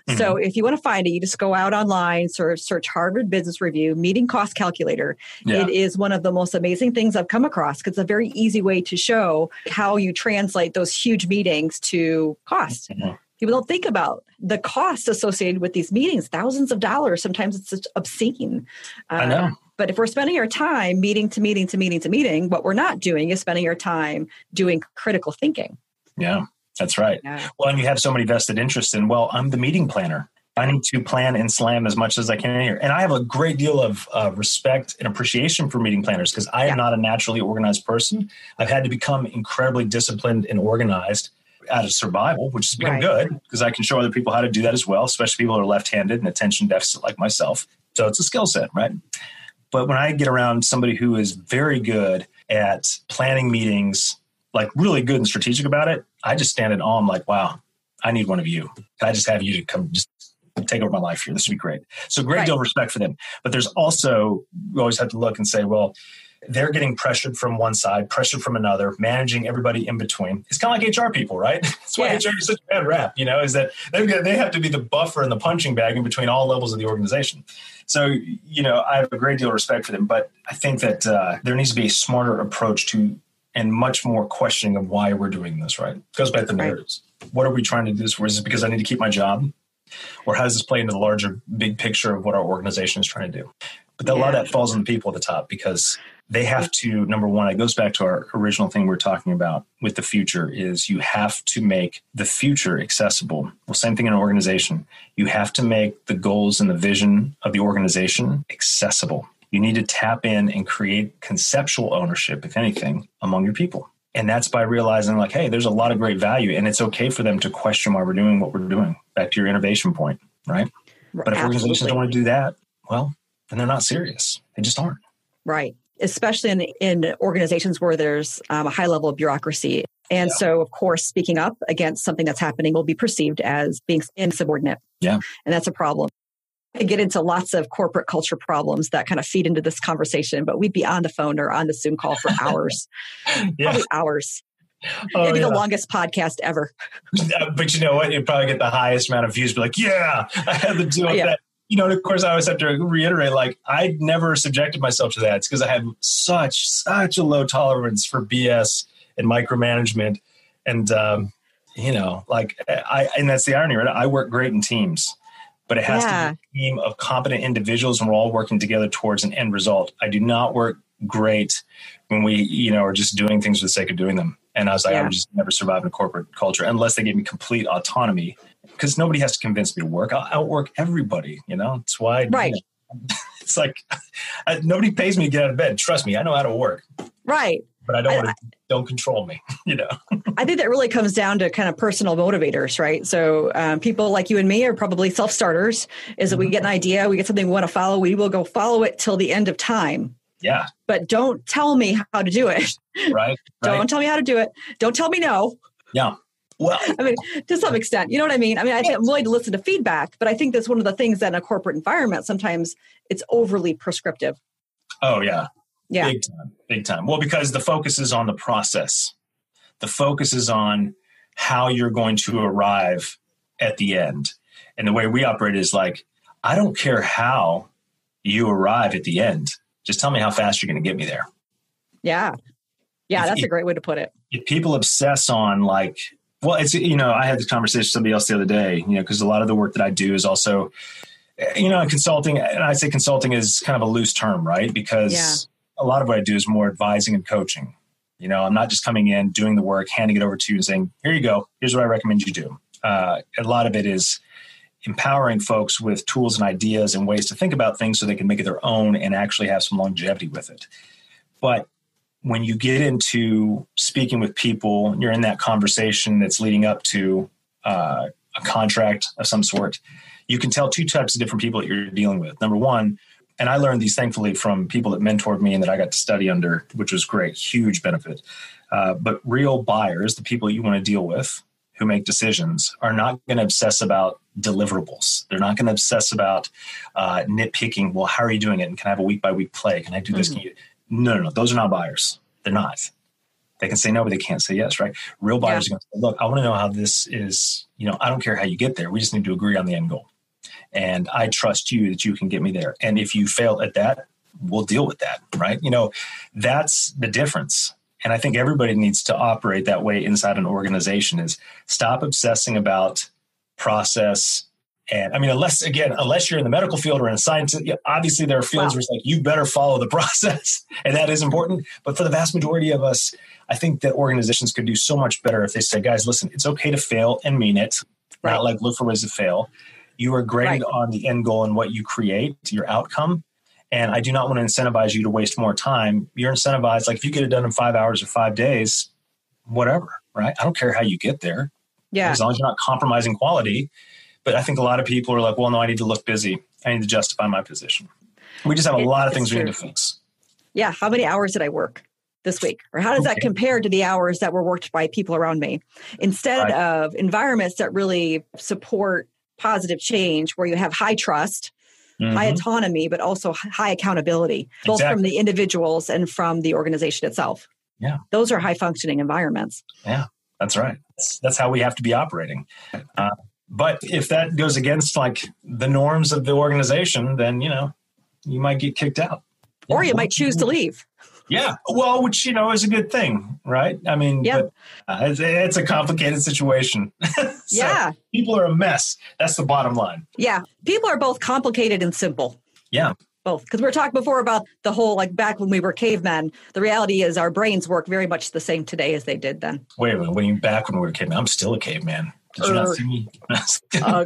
Mm-hmm. So if you want to find it, you just go out online, search, search Harvard Business Review meeting cost calculator. Yeah. It is one of the most amazing things I've come across because it's a very easy way to show how you translate those huge meetings to cost. Mm-hmm. People don't think about the cost associated with these meetings, thousands of dollars. Sometimes it's obscene. Uh, I know. But if we're spending our time meeting to meeting to meeting to meeting, what we're not doing is spending our time doing critical thinking. Yeah, that's right. Yeah. Well, and you have so many vested interests in, well, I'm the meeting planner. I need to plan and slam as much as I can here. And I have a great deal of uh, respect and appreciation for meeting planners because I am not a naturally organized person. I've had to become incredibly disciplined and organized out of survival, which has become right. good because I can show other people how to do that as well, especially people who are left handed and attention deficit like myself. So it's a skill set, right? But when I get around somebody who is very good at planning meetings, like really good and strategic about it, I just stand in awe. I'm like, wow, I need one of you. Can I just have you to come just take over my life here? This would be great. So great right. deal of respect for them. But there's also, we always have to look and say, well, they're getting pressured from one side, pressured from another, managing everybody in between. It's kind of like HR people, right? That's why yeah. HR is such a bad rap, you know, is that they have to be the buffer and the punching bag in between all levels of the organization. So, you know, I have a great deal of respect for them, but I think that uh, there needs to be a smarter approach to and much more questioning of why we're doing this, right? It goes back to the narratives. What are we trying to do this for? Is it because I need to keep my job? Or how does this play into the larger big picture of what our organization is trying to do? But yeah. a lot of that falls on the people at the top because they have to number one it goes back to our original thing we are talking about with the future is you have to make the future accessible. Well same thing in an organization. You have to make the goals and the vision of the organization accessible. You need to tap in and create conceptual ownership if anything among your people. And that's by realizing like hey there's a lot of great value and it's okay for them to question why we're doing what we're doing. Back to your innovation point right? But if Absolutely. organizations don't want to do that well then they're not serious they just aren't right especially in, in organizations where there's um, a high level of bureaucracy. And yeah. so, of course, speaking up against something that's happening will be perceived as being insubordinate. Yeah. And that's a problem. I get into lots of corporate culture problems that kind of feed into this conversation, but we'd be on the phone or on the Zoom call for hours, yeah. probably hours. Oh, It'd be yeah. the longest podcast ever. but you know what? You'd probably get the highest amount of views. Be like, yeah, I had to do yeah. that you know, of course, I always have to reiterate, like, I never subjected myself to that. It's because I have such, such a low tolerance for BS and micromanagement. And, um, you know, like, I, and that's the irony, right? I work great in teams, but it has yeah. to be a team of competent individuals and we're all working together towards an end result. I do not work great when we, you know, are just doing things for the sake of doing them. And I was like, yeah. I would just never survive in a corporate culture unless they gave me complete autonomy because nobody has to convince me to work. I'll outwork everybody. You know, it's why. Right. You know, it's like I, nobody pays me to get out of bed. Trust me, I know how to work. Right. But I don't want to. Don't control me. You know. I think that really comes down to kind of personal motivators, right? So um, people like you and me are probably self starters. Is that mm-hmm. we get an idea, we get something we want to follow, we will go follow it till the end of time. Yeah. But don't tell me how to do it. Right. don't tell me how to do it. Don't tell me no. Yeah. Well, I mean, to some extent, you know what I mean? I mean, I think I'm willing to listen to feedback, but I think that's one of the things that in a corporate environment, sometimes it's overly prescriptive. Oh, yeah. Yeah. Big time. Big time. Well, because the focus is on the process, the focus is on how you're going to arrive at the end. And the way we operate is like, I don't care how you arrive at the end. Just tell me how fast you're going to get me there. Yeah. Yeah, that's a great way to put it. If people obsess on like well, it's you know, I had this conversation with somebody else the other day. You know, because a lot of the work that I do is also, you know, consulting. And I say consulting is kind of a loose term, right? Because yeah. a lot of what I do is more advising and coaching. You know, I'm not just coming in, doing the work, handing it over to you, and saying, "Here you go. Here's what I recommend you do." Uh, a lot of it is empowering folks with tools and ideas and ways to think about things so they can make it their own and actually have some longevity with it. But when you get into speaking with people, you're in that conversation that's leading up to uh, a contract of some sort. You can tell two types of different people that you're dealing with. Number one, and I learned these thankfully from people that mentored me and that I got to study under, which was great, huge benefit. Uh, but real buyers, the people you want to deal with who make decisions, are not going to obsess about deliverables. They're not going to obsess about uh, nitpicking. Well, how are you doing it? And can I have a week by week play? Can I do this? Mm-hmm. No, no, no. Those are not buyers. They're not. They can say no, but they can't say yes, right? Real buyers yeah. are going to say, look, I want to know how this is, you know, I don't care how you get there. We just need to agree on the end goal. And I trust you that you can get me there. And if you fail at that, we'll deal with that, right? You know, that's the difference. And I think everybody needs to operate that way inside an organization is stop obsessing about process and I mean, unless again, unless you're in the medical field or in science, obviously there are fields wow. where it's like you better follow the process, and that is important. But for the vast majority of us, I think that organizations could do so much better if they said, "Guys, listen, it's okay to fail and mean it, right. not like look for ways to fail." You are graded right. on the end goal and what you create, your outcome. And I do not want to incentivize you to waste more time. You're incentivized, like if you get it done in five hours or five days, whatever, right? I don't care how you get there. Yeah. As long as you're not compromising quality but I think a lot of people are like, well, no, I need to look busy. I need to justify my position. We just have a it, lot of things true. we need to fix. Yeah. How many hours did I work this week? Or how does okay. that compare to the hours that were worked by people around me? Instead right. of environments that really support positive change, where you have high trust, mm-hmm. high autonomy, but also high accountability, both exactly. from the individuals and from the organization itself. Yeah. Those are high functioning environments. Yeah. That's right. That's, that's how we have to be operating. Uh, but if that goes against like the norms of the organization, then you know you might get kicked out, or you might choose to leave. Yeah, well, which you know is a good thing, right? I mean, yeah. uh, it's, it's, a complicated situation. so yeah, people are a mess. That's the bottom line. Yeah, people are both complicated and simple. Yeah, both because we were talking before about the whole like back when we were cavemen the reality is our brains work very much the same today as they did then wait a minute when you back when we were cavemen i'm still a caveman did you not see me? uh,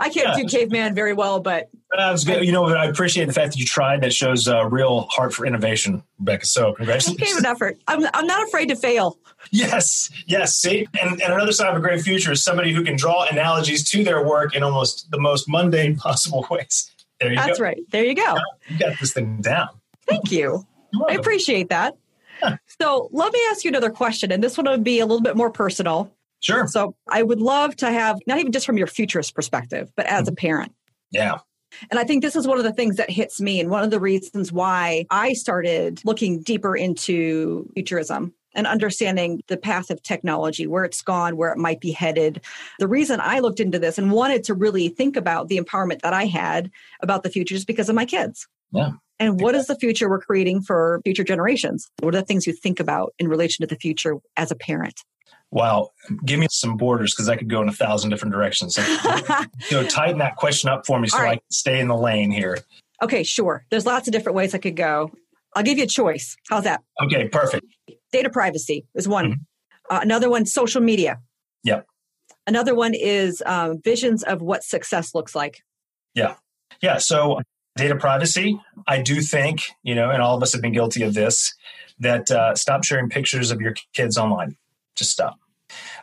I can't yeah. do caveman very well, but that was good. You know, I appreciate the fact that you tried. That shows a real heart for innovation, Rebecca. So congratulations. You gave an effort. I'm I'm not afraid to fail. Yes, yes. See, and, and another sign of a great future is somebody who can draw analogies to their work in almost the most mundane possible ways. There you That's go. That's right. There you go. You got this thing down. Thank you. I appreciate that. So let me ask you another question, and this one would be a little bit more personal. Sure. So I would love to have, not even just from your futurist perspective, but as a mm-hmm. parent. Yeah. And I think this is one of the things that hits me, and one of the reasons why I started looking deeper into futurism and understanding the path of technology, where it's gone, where it might be headed. The reason I looked into this and wanted to really think about the empowerment that I had about the future is because of my kids. Yeah. And what is the future we're creating for future generations? What are the things you think about in relation to the future as a parent? Wow, give me some borders because I could go in a thousand different directions. So, so tighten that question up for me so right. I can stay in the lane here. Okay, sure. There's lots of different ways I could go. I'll give you a choice. How's that? Okay, perfect. Data privacy is one. Mm-hmm. Uh, another one, social media. Yep. Another one is um, visions of what success looks like. Yeah. Yeah. So data privacy, I do think, you know, and all of us have been guilty of this, that uh, stop sharing pictures of your kids online. Just stop.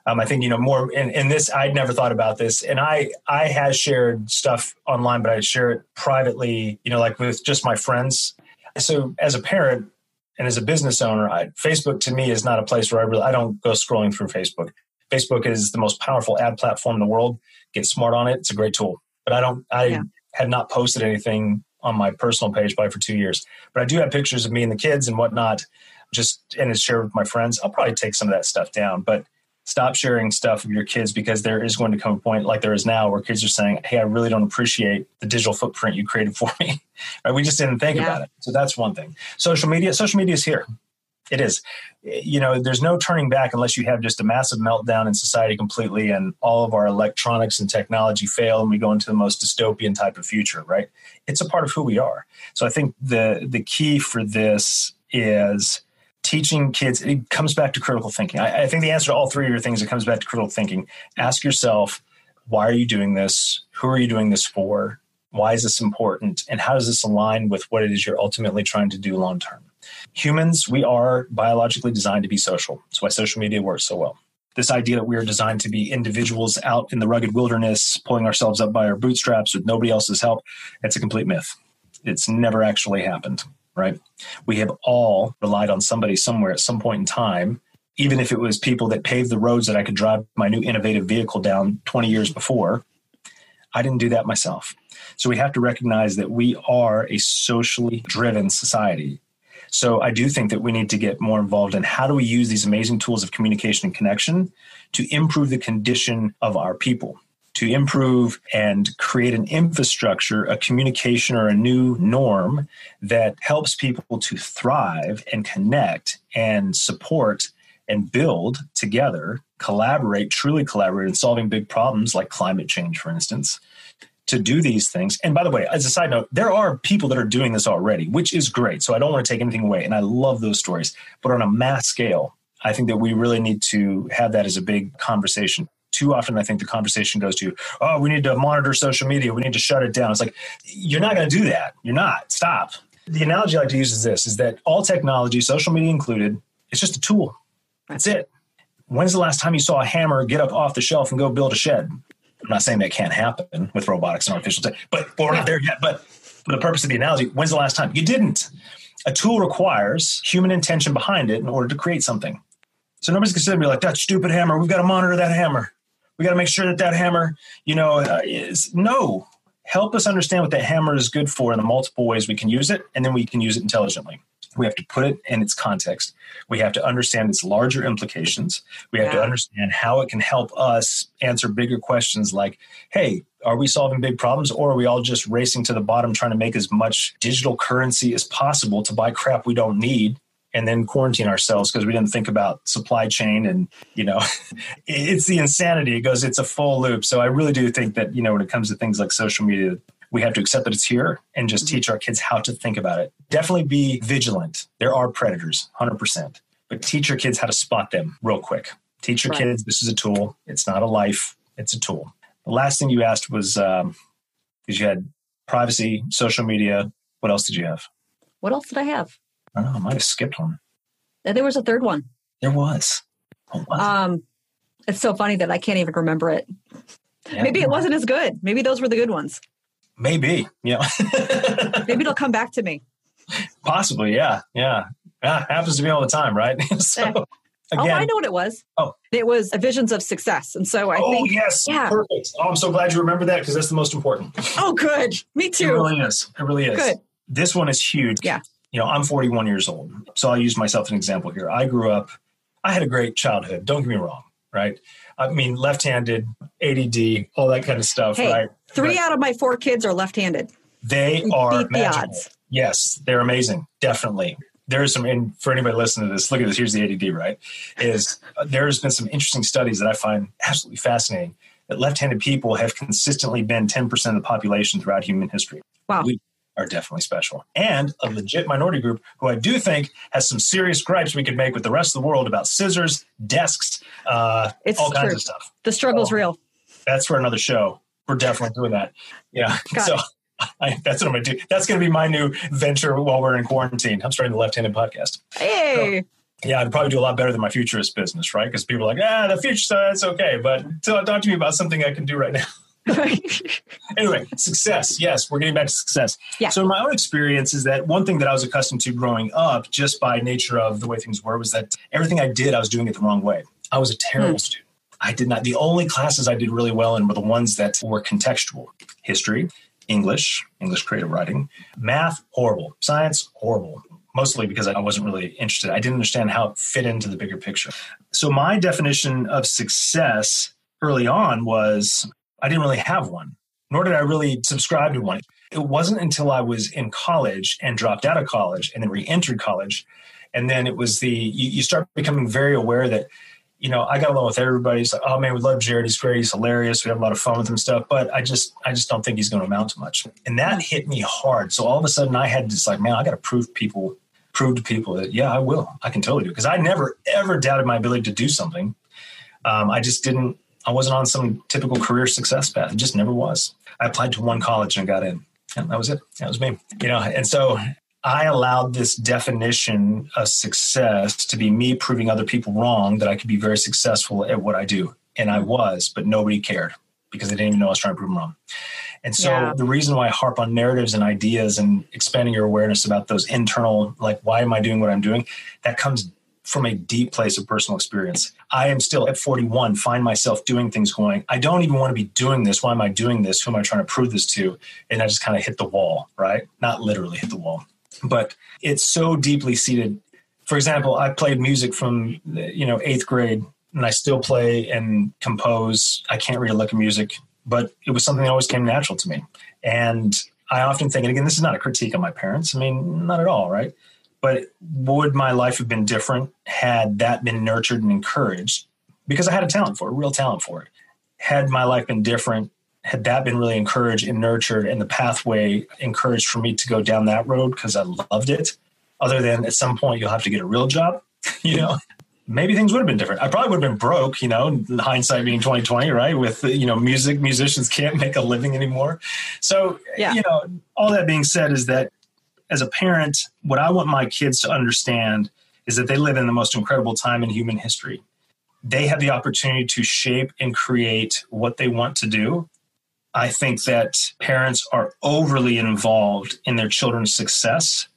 Um, I think you know more. In, in this, I'd never thought about this, and I I has shared stuff online, but I share it privately. You know, like with just my friends. So as a parent and as a business owner, I, Facebook to me is not a place where I really I don't go scrolling through Facebook. Facebook is the most powerful ad platform in the world. Get smart on it; it's a great tool. But I don't. I yeah. have not posted anything on my personal page probably for two years. But I do have pictures of me and the kids and whatnot. Just and share with my friends. I'll probably take some of that stuff down, but stop sharing stuff of your kids because there is going to come a point like there is now where kids are saying, Hey, I really don't appreciate the digital footprint you created for me. right? We just didn't think yeah. about it. So that's one thing. Social media, social media is here. It is. You know, there's no turning back unless you have just a massive meltdown in society completely and all of our electronics and technology fail and we go into the most dystopian type of future, right? It's a part of who we are. So I think the the key for this is teaching kids, it comes back to critical thinking. I, I, think the answer to all three of your things, it comes back to critical thinking. Ask yourself, why are you doing this? Who are you doing this for? Why is this important? And how does this align with what it is you're ultimately trying to do long term? Humans, we are biologically designed to be social. That's why social media works so well. This idea that we are designed to be individuals out in the rugged wilderness, pulling ourselves up by our bootstraps with nobody else's help, it's a complete myth. It's never actually happened right? We have all relied on somebody somewhere at some point in time, even if it was people that paved the roads that I could drive my new innovative vehicle down 20 years before. I didn't do that myself. So we have to recognize that we are a socially driven society. So I do think that we need to get more involved in how do we use these amazing tools of communication and connection to improve the condition of our people to improve and create an infrastructure, a communication or a new norm that helps people to thrive and connect and support and build together, collaborate, truly collaborate in solving big problems like climate change, for instance, to do these things. And by the way, as a side note, there are people that are doing this already, which is great. So I don't want to take anything away. And I love those stories. But on a mass scale, I think that we really need to have that as a big conversation. Too often, I think the conversation goes to, oh, we need to monitor social media. We need to shut it down. It's like, you're not going to do that. You're not. Stop. The analogy I like to use is this is that all technology, social media included, it's just a tool. That's it. When's the last time you saw a hammer get up off the shelf and go build a shed? I'm not saying that can't happen with robotics and artificial intelligence, but we're not there yet. But for the purpose of the analogy, when's the last time? You didn't. A tool requires human intention behind it in order to create something. So nobody's going to be like, that stupid hammer, we've got to monitor that hammer. We got to make sure that that hammer, you know, uh, is no. Help us understand what that hammer is good for and the multiple ways we can use it, and then we can use it intelligently. We have to put it in its context. We have to understand its larger implications. We have yeah. to understand how it can help us answer bigger questions like, hey, are we solving big problems or are we all just racing to the bottom trying to make as much digital currency as possible to buy crap we don't need and then quarantine ourselves because we didn't think about supply chain and you know it's the insanity it goes it's a full loop so i really do think that you know when it comes to things like social media we have to accept that it's here and just mm-hmm. teach our kids how to think about it. Definitely be vigilant. There are predators, 100%, but teach your kids how to spot them real quick. Teach your right. kids this is a tool. It's not a life, it's a tool. The last thing you asked was um, because you had privacy, social media. What else did you have? What else did I have? I don't know. I might have skipped one. There was a third one. There was. Oh, Um, it's so funny that I can't even remember it. Yeah, Maybe it wasn't as good. Maybe those were the good ones. Maybe, Yeah. Maybe it'll come back to me. Possibly, yeah, yeah. Yeah, happens to me all the time, right? so, again, oh, I know what it was. Oh, it was a visions of success, and so I oh, think, yes, yeah. perfect. Oh, I'm so glad you remember that because that's the most important. Oh, good. Me too. It really is. It really is. Good. This one is huge. Yeah. You know, I'm 41 years old, so I'll use myself as an example here. I grew up. I had a great childhood. Don't get me wrong, right? I mean, left-handed, ADD, all that kind of stuff, hey, right? Three but out of my four kids are left-handed. They we are magical. The yes, they're amazing. Definitely. There's some, and for anybody listening to this, look at this. Here's the ADD, right? Is uh, there's been some interesting studies that I find absolutely fascinating that left-handed people have consistently been 10% of the population throughout human history. Wow. We, are definitely special. And a legit minority group who I do think has some serious gripes we could make with the rest of the world about scissors, desks, uh, it's all true. kinds of stuff. The struggle's so, real. That's for another show. We're definitely doing that. Yeah. Got so I, that's what I'm going to do. That's going to be my new venture while we're in quarantine. I'm starting the left-handed podcast. Hey. So, yeah, I'd probably do a lot better than my futurist business, right? Because people are like, ah, the future side's okay, but talk to me about something I can do right now. anyway, success. Yes, we're getting back to success. Yeah. So, my own experience is that one thing that I was accustomed to growing up, just by nature of the way things were, was that everything I did, I was doing it the wrong way. I was a terrible hmm. student. I did not, the only classes I did really well in were the ones that were contextual history, English, English creative writing, math, horrible, science, horrible. Mostly because I wasn't really interested. I didn't understand how it fit into the bigger picture. So, my definition of success early on was I didn't really have one, nor did I really subscribe to one. It wasn't until I was in college and dropped out of college and then re entered college. And then it was the, you, you, start becoming very aware that, you know, I got along with everybody. It's like, oh man, we love Jared. He's great. He's hilarious. We have a lot of fun with him stuff. But I just, I just don't think he's going to amount to much. And that hit me hard. So all of a sudden I had this like, man, I got to prove people, prove to people that, yeah, I will. I can totally do it. Because I never, ever doubted my ability to do something. Um, I just didn't I wasn't on some typical career success path. It just never was. I applied to one college and got in. And that was it. That was me. You know, and so I allowed this definition of success to be me proving other people wrong that I could be very successful at what I do. And I was, but nobody cared because they didn't even know I was trying to prove them wrong. And so yeah. the reason why I harp on narratives and ideas and expanding your awareness about those internal, like, why am I doing what I'm doing? That comes from a deep place of personal experience. I am still at 41, find myself doing things going, I don't even want to be doing this. Why am I doing this? Who am I trying to prove this to? And I just kind of hit the wall, right? Not literally hit the wall. but it's so deeply seated. For example, I played music from you know eighth grade, and I still play and compose. I can't read a lick of music, but it was something that always came natural to me. And I often think, and again, this is not a critique on my parents. I mean, not at all, right? But would my life have been different had that been nurtured and encouraged? Because I had a talent for it, a real talent for it. Had my life been different, had that been really encouraged and nurtured and the pathway encouraged for me to go down that road because I loved it, other than at some point you'll have to get a real job, you know, maybe things would have been different. I probably would have been broke, you know, hindsight being 2020, right? With, you know, music, musicians can't make a living anymore. So, yeah. you know, all that being said is that as a parent, what I want my kids to understand is that they live in the most incredible time in human history. They have the opportunity to shape and create what they want to do. I think that parents are overly involved in their children's success.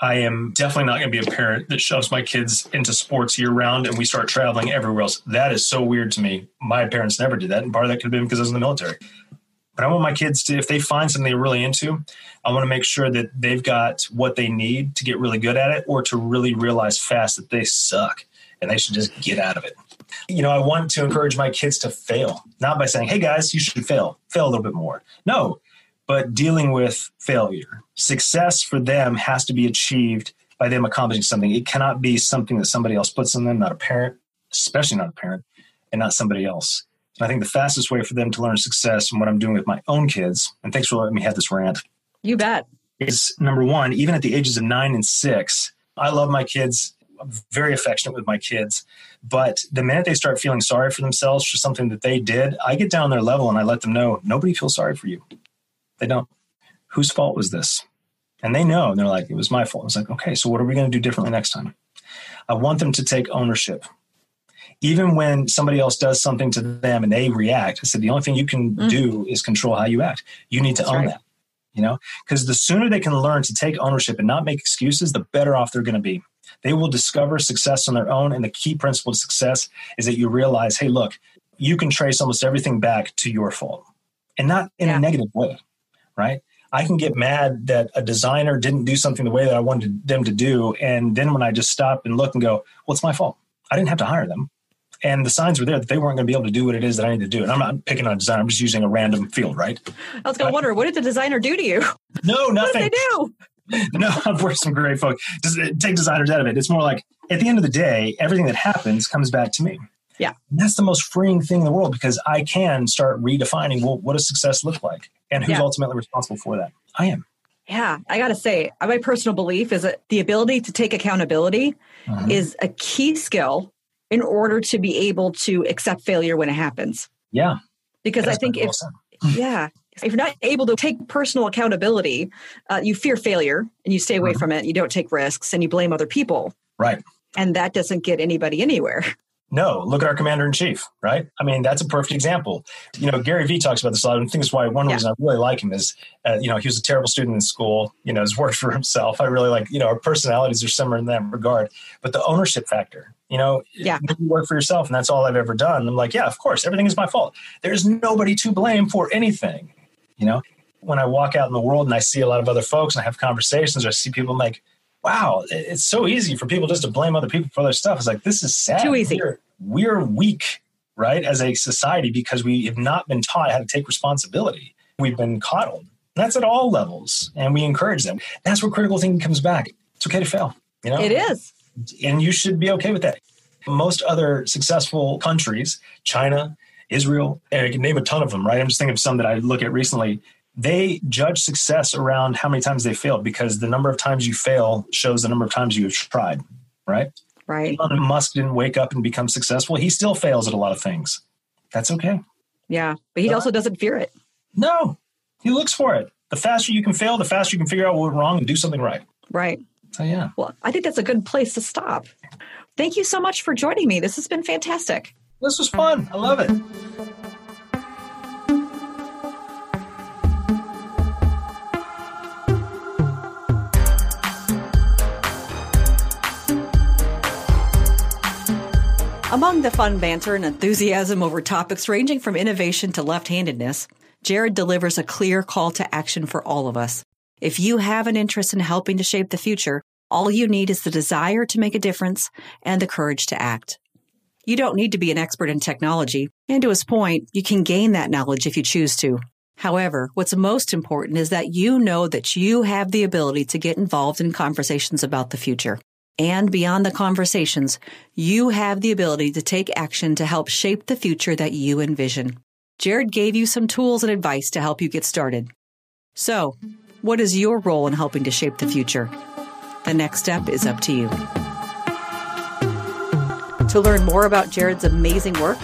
I am definitely not going to be a parent that shoves my kids into sports year round and we start traveling everywhere else. That is so weird to me. My parents never did that. And part of that could have been because I was in the military. But I want my kids to, if they find something they're really into, I want to make sure that they've got what they need to get really good at it or to really realize fast that they suck and they should just get out of it. You know, I want to encourage my kids to fail, not by saying, hey guys, you should fail, fail a little bit more. No, but dealing with failure. Success for them has to be achieved by them accomplishing something. It cannot be something that somebody else puts on them, not a parent, especially not a parent, and not somebody else. And I think the fastest way for them to learn success and what I'm doing with my own kids, and thanks for letting me have this rant. You bet. Is number one, even at the ages of nine and six, I love my kids. I'm very affectionate with my kids. But the minute they start feeling sorry for themselves for something that they did, I get down their level and I let them know nobody feels sorry for you. They don't. Whose fault was this? And they know. And they're like, it was my fault. It's like, okay, so what are we going to do differently next time? I want them to take ownership even when somebody else does something to them and they react, I said the only thing you can mm. do is control how you act. You need to That's own right. that. You know, because the sooner they can learn to take ownership and not make excuses, the better off they're going to be. They will discover success on their own. And the key principle of success is that you realize, hey, look, you can trace almost everything back to your fault and not in yeah. a negative way, right? I can get mad that a designer didn't do something the way that I wanted them to do. And then when I just stop and look and go, well, it's my fault. I didn't have to hire them and the signs were there that they weren't going to be able to do what it is that I need to do. And I'm not picking on design; I'm just using a random field, right? I was going to uh, wonder, what did the designer do to you? No, nothing. what did they do? no, I've worked some great folks. Just uh, take designers out of it. It's more like at the end of the day, everything that happens comes back to me. Yeah, and that's the most freeing thing in the world because I can start redefining well, what does success look like, and who's yeah. ultimately responsible for that. I am. Yeah, I got to say, my personal belief is that the ability to take accountability uh-huh. is a key skill in order to be able to accept failure when it happens. Yeah. Because I think if, yeah, if you're not able to take personal accountability, uh, you fear failure and you stay away mm-hmm. from it. You don't take risks and you blame other people. Right. And that doesn't get anybody anywhere. No, look at our commander in chief, right? I mean, that's a perfect example. You know, Gary Vee talks about this a lot. I think that's why one yeah. reason I really like him is, uh, you know, he was a terrible student in school, you know, has worked for himself. I really like, you know, our personalities are similar in that regard. But the ownership factor, you know, yeah. you work for yourself and that's all I've ever done. I'm like, yeah, of course, everything is my fault. There's nobody to blame for anything, you know? When I walk out in the world and I see a lot of other folks and I have conversations or I see people I'm like, wow, it's so easy for people just to blame other people for their stuff. It's like, this is sad. Too easy. We're, we're weak, right, as a society because we have not been taught how to take responsibility. We've been coddled. That's at all levels, and we encourage them. That's where critical thinking comes back. It's okay to fail. You know, it is, and you should be okay with that. Most other successful countries, China, Israel, and I can name a ton of them, right? I'm just thinking of some that I look at recently. They judge success around how many times they failed because the number of times you fail shows the number of times you've tried, right? Right. Elon Musk didn't wake up and become successful. He still fails at a lot of things. That's okay. Yeah. But he also doesn't fear it. No, he looks for it. The faster you can fail, the faster you can figure out what went wrong and do something right. Right. So, yeah. Well, I think that's a good place to stop. Thank you so much for joining me. This has been fantastic. This was fun. I love it. Among the fun banter and enthusiasm over topics ranging from innovation to left handedness, Jared delivers a clear call to action for all of us. If you have an interest in helping to shape the future, all you need is the desire to make a difference and the courage to act. You don't need to be an expert in technology, and to his point, you can gain that knowledge if you choose to. However, what's most important is that you know that you have the ability to get involved in conversations about the future. And beyond the conversations, you have the ability to take action to help shape the future that you envision. Jared gave you some tools and advice to help you get started. So, what is your role in helping to shape the future? The next step is up to you. To learn more about Jared's amazing work,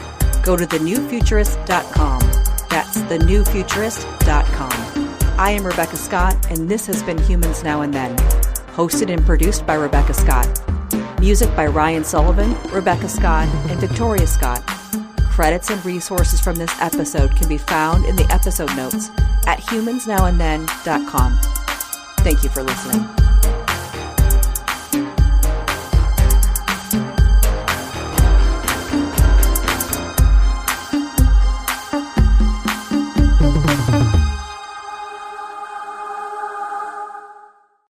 go to thenewfuturist.com. That's thenewfuturist.com. I am Rebecca Scott, and this has been Humans Now and Then, hosted and produced by Rebecca Scott. Music by Ryan Sullivan, Rebecca Scott, and Victoria Scott. Credits and resources from this episode can be found in the episode notes at humansnowandthen.com. Thank you for listening.